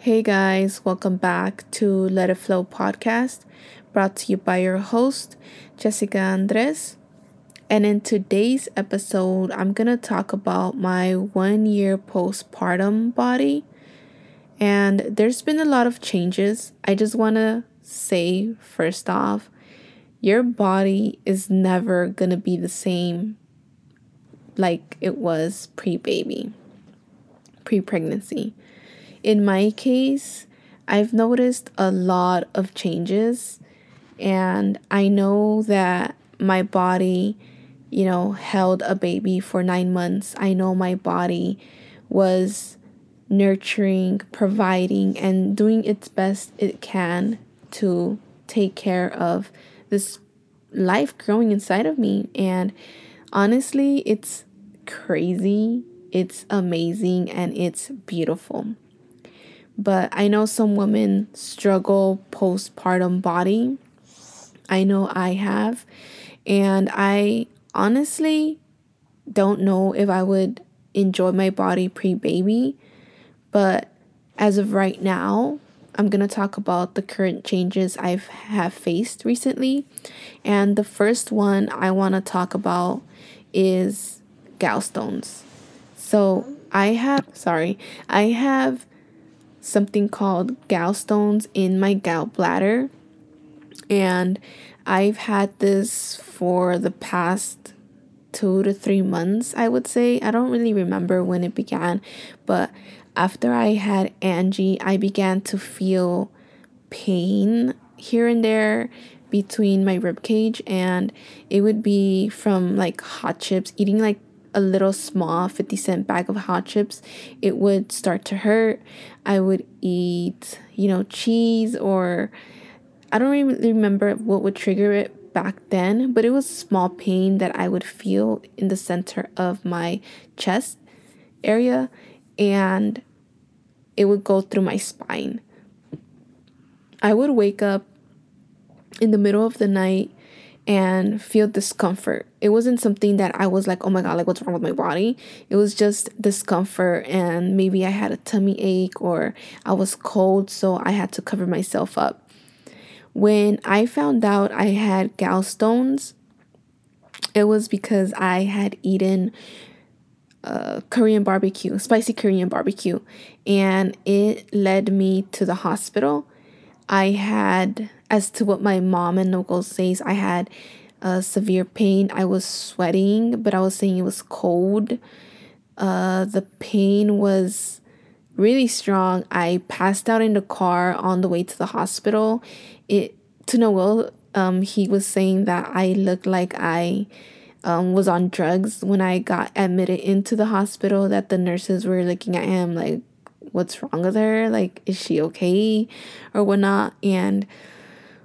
Hey guys, welcome back to Let It Flow podcast, brought to you by your host, Jessica Andres. And in today's episode, I'm gonna talk about my one year postpartum body. And there's been a lot of changes. I just wanna say, first off, your body is never gonna be the same like it was pre baby, pre pregnancy in my case, I've noticed a lot of changes, and I know that my body, you know, held a baby for nine months. I know my body was nurturing, providing, and doing its best it can to take care of this life growing inside of me. And honestly, it's crazy, it's amazing, and it's beautiful but I know some women struggle postpartum body. I know I have. And I honestly don't know if I would enjoy my body pre baby. But as of right now, I'm going to talk about the current changes I've have faced recently. And the first one I want to talk about is gallstones. So, I have sorry, I have something called gallstones in my gallbladder. And I've had this for the past two to three months, I would say. I don't really remember when it began, but after I had Angie, I began to feel pain here and there between my rib cage and it would be from like hot chips eating like a little small 50 cent bag of hot chips, it would start to hurt. I would eat, you know, cheese or I don't remember what would trigger it back then, but it was small pain that I would feel in the center of my chest area and it would go through my spine. I would wake up in the middle of the night and feel discomfort. It wasn't something that I was like, oh my God, like what's wrong with my body? It was just discomfort, and maybe I had a tummy ache or I was cold, so I had to cover myself up. When I found out I had gallstones, it was because I had eaten uh, Korean barbecue, spicy Korean barbecue, and it led me to the hospital. I had as to what my mom and Nogo says, I had a severe pain. I was sweating, but I was saying it was cold. Uh, the pain was really strong. I passed out in the car on the way to the hospital. It to Noel, um, he was saying that I looked like I um, was on drugs when I got admitted into the hospital. That the nurses were looking at him like, "What's wrong with her? Like, is she okay, or whatnot?" And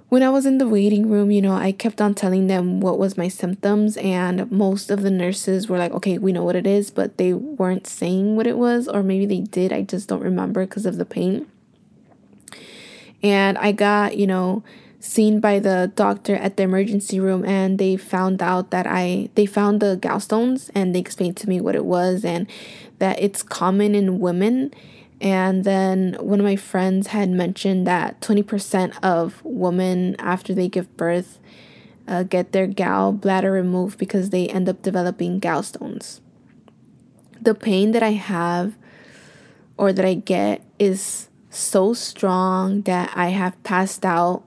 when I was in the waiting room, you know, I kept on telling them what was my symptoms, and most of the nurses were like, okay, we know what it is, but they weren't saying what it was, or maybe they did. I just don't remember because of the pain. And I got, you know, seen by the doctor at the emergency room and they found out that I they found the gallstones and they explained to me what it was and that it's common in women and then one of my friends had mentioned that 20% of women after they give birth uh, get their gallbladder removed because they end up developing gallstones. The pain that I have or that I get is so strong that I have passed out.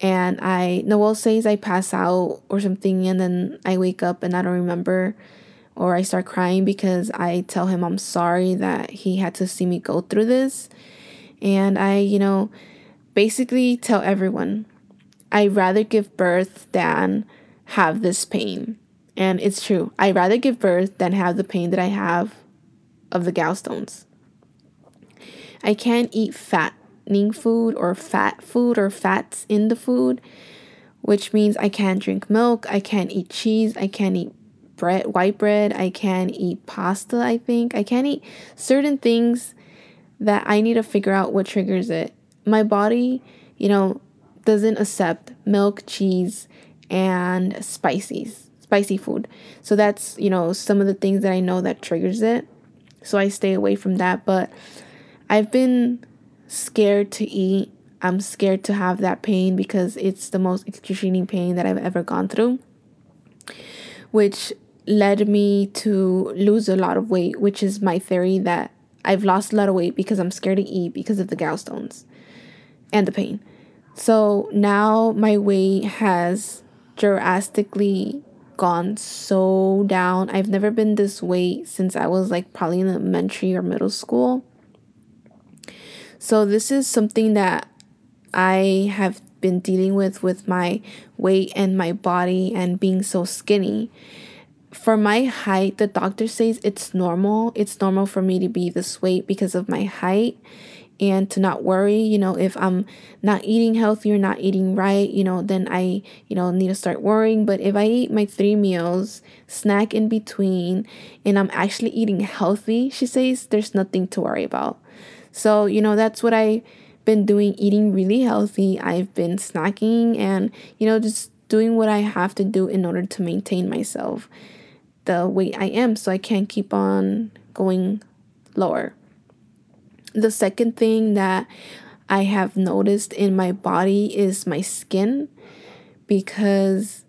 And I, Noel says I pass out or something, and then I wake up and I don't remember or I start crying because I tell him I'm sorry that he had to see me go through this. And I, you know, basically tell everyone I'd rather give birth than have this pain. And it's true. I'd rather give birth than have the pain that I have of the gallstones. I can't eat fattening food or fat food or fats in the food, which means I can't drink milk, I can't eat cheese, I can't eat bread, white bread. I can eat pasta, I think. I can't eat certain things that I need to figure out what triggers it. My body, you know, doesn't accept milk, cheese, and spices, spicy food. So that's, you know, some of the things that I know that triggers it. So I stay away from that, but I've been scared to eat. I'm scared to have that pain because it's the most excruciating pain that I've ever gone through, which led me to lose a lot of weight, which is my theory that I've lost a lot of weight because I'm scared to eat because of the gallstones and the pain. So now my weight has drastically gone so down. I've never been this weight since I was like probably in elementary or middle school. So this is something that I have been dealing with with my weight and my body and being so skinny. For my height, the doctor says it's normal. It's normal for me to be this weight because of my height and to not worry, you know, if I'm not eating healthy or not eating right, you know, then I, you know, need to start worrying. But if I eat my three meals, snack in between, and I'm actually eating healthy, she says there's nothing to worry about. So, you know, that's what I've been doing, eating really healthy. I've been snacking and, you know, just doing what I have to do in order to maintain myself the weight I am so I can't keep on going lower. The second thing that I have noticed in my body is my skin because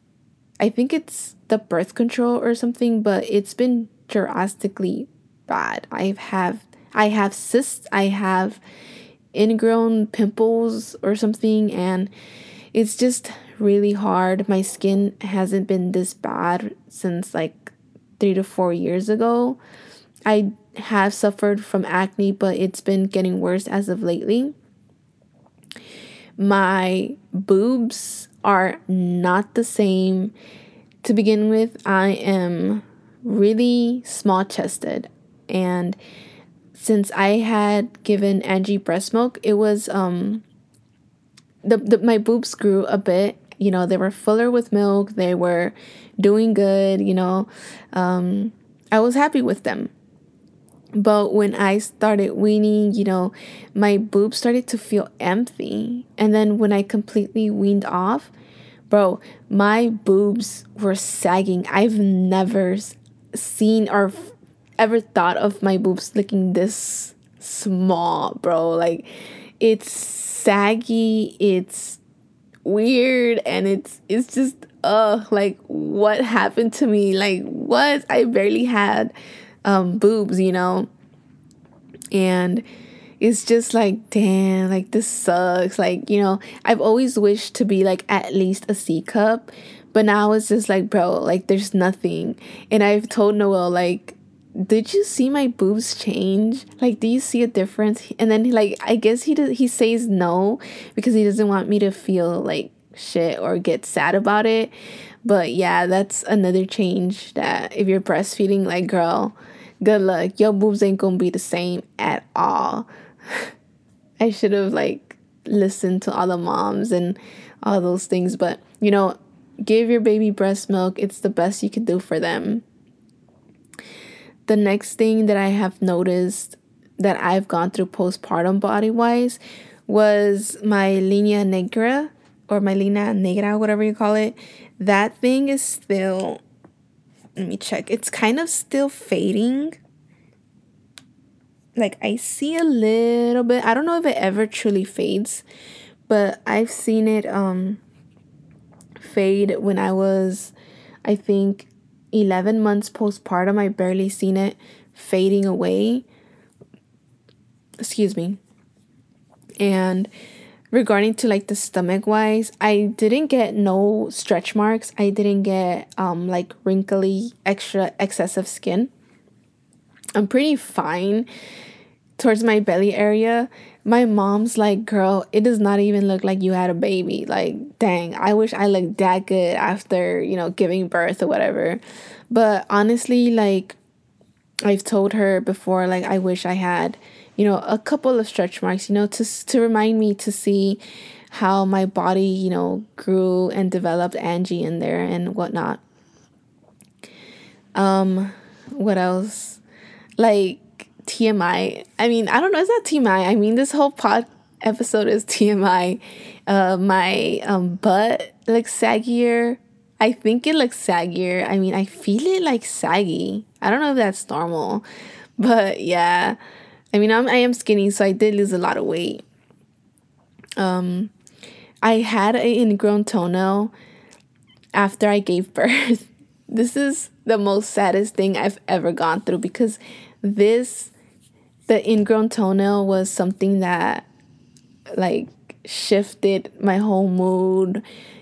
I think it's the birth control or something, but it's been drastically bad. I have I have cysts, I have ingrown pimples or something and it's just really hard. My skin hasn't been this bad since like 3 to 4 years ago. I have suffered from acne, but it's been getting worse as of lately. My boobs are not the same. To begin with, I am really small chested. And since I had given Angie breast milk, it was um the, the my boobs grew a bit. You know, they were fuller with milk, they were doing good, you know. Um I was happy with them. But when I started weaning, you know, my boobs started to feel empty. And then when I completely weaned off, bro, my boobs were sagging. I've never seen or ever thought of my boobs looking this small, bro. Like it's saggy, it's weird and it's it's just uh like what happened to me? Like what? I barely had um, boobs, you know? And it's just like, damn, like this sucks. Like, you know, I've always wished to be like at least a C cup, but now it's just like, bro, like there's nothing. And I've told Noel, like, did you see my boobs change? Like, do you see a difference? And then, like, I guess he does, he says no because he doesn't want me to feel like shit or get sad about it. But yeah, that's another change that if you're breastfeeding, like, girl, good luck. Your boobs ain't gonna be the same at all. I should have like listened to all the moms and all those things, but you know, give your baby breast milk. It's the best you can do for them. The next thing that I have noticed that I've gone through postpartum body wise was my linea negra or my linea negra, whatever you call it. That thing is still let me check. It's kind of still fading. Like I see a little bit. I don't know if it ever truly fades, but I've seen it um fade when I was I think 11 months postpartum. I barely seen it fading away. Excuse me. And regarding to like the stomach wise i didn't get no stretch marks i didn't get um like wrinkly extra excessive skin i'm pretty fine towards my belly area my mom's like girl it does not even look like you had a baby like dang i wish i looked that good after you know giving birth or whatever but honestly like i've told her before like i wish i had you know, a couple of stretch marks, you know, to, to remind me to see how my body, you know, grew and developed Angie in there and whatnot. Um, what else? Like TMI. I mean, I don't know, it's not TMI. I mean, this whole pod episode is TMI. Uh, my um butt looks saggier. I think it looks saggier. I mean, I feel it like saggy. I don't know if that's normal, but yeah. I mean, I'm, I am skinny, so I did lose a lot of weight. Um, I had an ingrown toenail after I gave birth. this is the most saddest thing I've ever gone through because this, the ingrown toenail was something that like shifted my whole mood.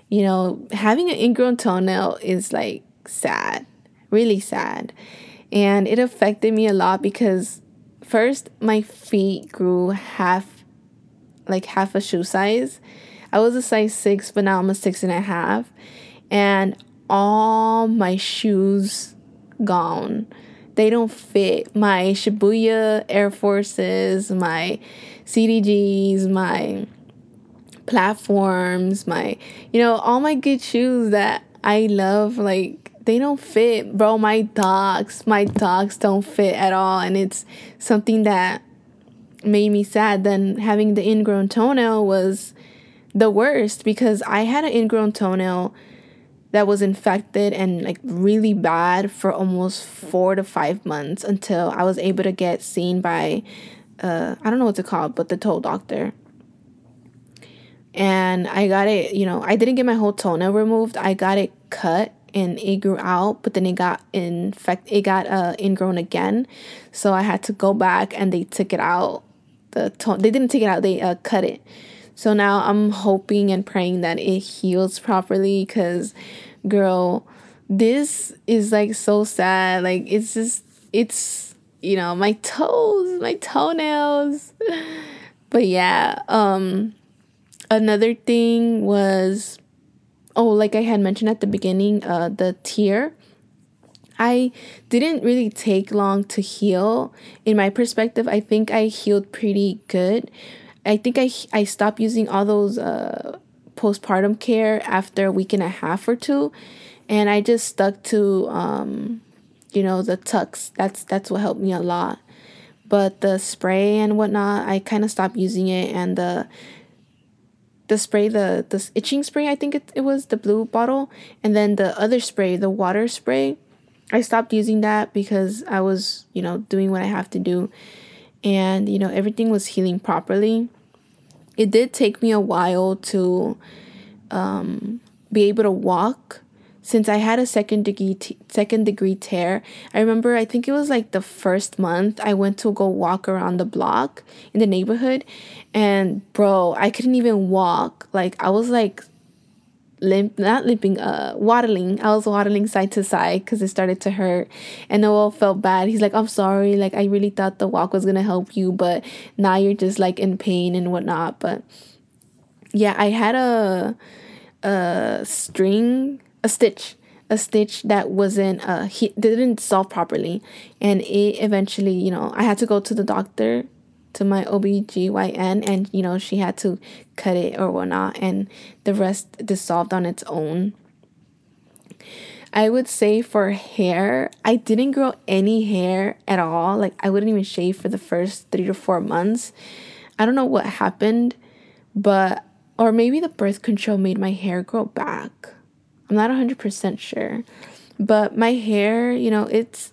You know, having an ingrown toenail is like sad, really sad. And it affected me a lot because first my feet grew half like half a shoe size i was a size six but now i'm a six and a half and all my shoes gone they don't fit my shibuya air forces my cdgs my platforms my you know all my good shoes that i love like they don't fit, bro. My dogs, my dogs don't fit at all. And it's something that made me sad. Then having the ingrown toenail was the worst because I had an ingrown toenail that was infected and like really bad for almost four to five months until I was able to get seen by, uh, I don't know what's it called, but the toe doctor. And I got it, you know, I didn't get my whole toenail removed. I got it cut and it grew out, but then it got infect it got uh ingrown again. So I had to go back and they took it out. The to- they didn't take it out, they uh, cut it. So now I'm hoping and praying that it heals properly cuz girl, this is like so sad. Like it's just it's you know, my toes, my toenails. But yeah, um another thing was oh, like I had mentioned at the beginning, uh, the tear. I didn't really take long to heal. In my perspective, I think I healed pretty good. I think I I stopped using all those uh, postpartum care after a week and a half or two, and I just stuck to um, you know the tucks. That's that's what helped me a lot. But the spray and whatnot, I kind of stopped using it, and the the spray, the the itching spray, I think it, it was the blue bottle, and then the other spray, the water spray. I stopped using that because I was, you know, doing what I have to do, and you know everything was healing properly. It did take me a while to um, be able to walk since I had a second degree t- second degree tear, I remember I think it was like the first month I went to go walk around the block in the neighborhood and bro, I couldn't even walk. Like I was like limp not limping uh waddling. I was waddling side to side cuz it started to hurt. And Noel felt bad. He's like, "I'm sorry. Like I really thought the walk was going to help you, but now you're just like in pain and whatnot." But yeah, I had a a string a stitch a stitch that wasn't uh he didn't solve properly and it eventually you know i had to go to the doctor to my OBGYN and you know she had to cut it or whatnot and the rest dissolved on its own. I would say for hair, I didn't grow any hair at all. Like I wouldn't even shave for the first three to four months. I don't know what happened, but or maybe the birth control made my hair grow back. I'm not 100% sure. But my hair, you know, it's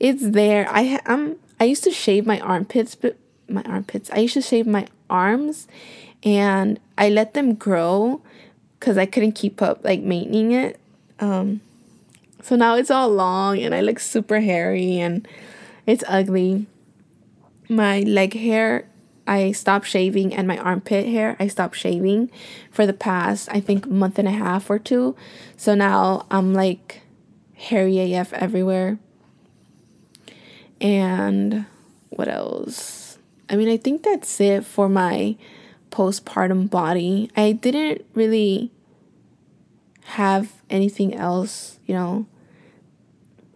it's there. I I'm I used to shave my armpits, but my armpits. I used to shave my arms and I let them grow cuz I couldn't keep up like maintaining it. Um so now it's all long and I look super hairy and it's ugly. My leg hair I stopped shaving and my armpit hair I stopped shaving for the past I think month and a half or two. So now I'm like hairy AF everywhere. And what else? I mean, I think that's it for my postpartum body. I didn't really have anything else, you know,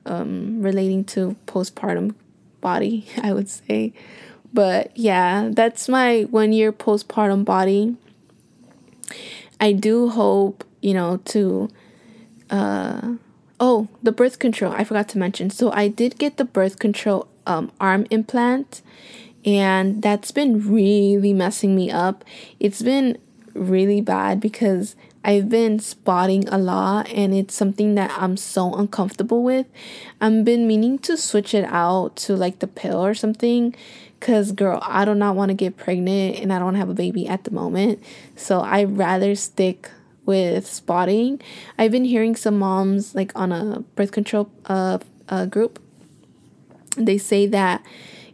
um, relating to postpartum body, I would say. But yeah, that's my one year postpartum body. I do hope, you know, to uh oh, the birth control. I forgot to mention. So I did get the birth control um arm implant and that's been really messing me up. It's been really bad because I've been spotting a lot and it's something that I'm so uncomfortable with. I've been meaning to switch it out to like the pill or something Cause girl, I do not want to get pregnant and I don't have a baby at the moment. So I'd rather stick with spotting. I've been hearing some moms like on a birth control uh, uh group. They say that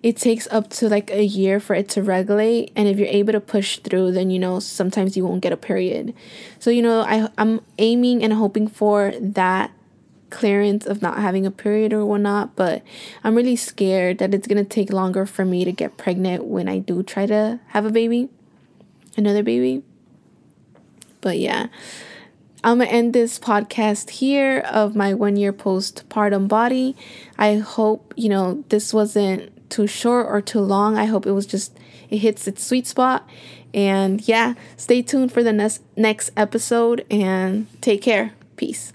it takes up to like a year for it to regulate and if you're able to push through then you know sometimes you won't get a period. So you know I, i'm aiming and hoping for that clearance of not having a period or whatnot but i'm really scared that it's going to take longer for me to get pregnant when i do try to have a baby another baby. But yeah. I'm gonna end this podcast here of my one year postpartum body. I hope you know this wasn't too short or too long. I hope it was just it hits its sweet spot. And yeah, stay tuned for the next next episode and take care. Peace.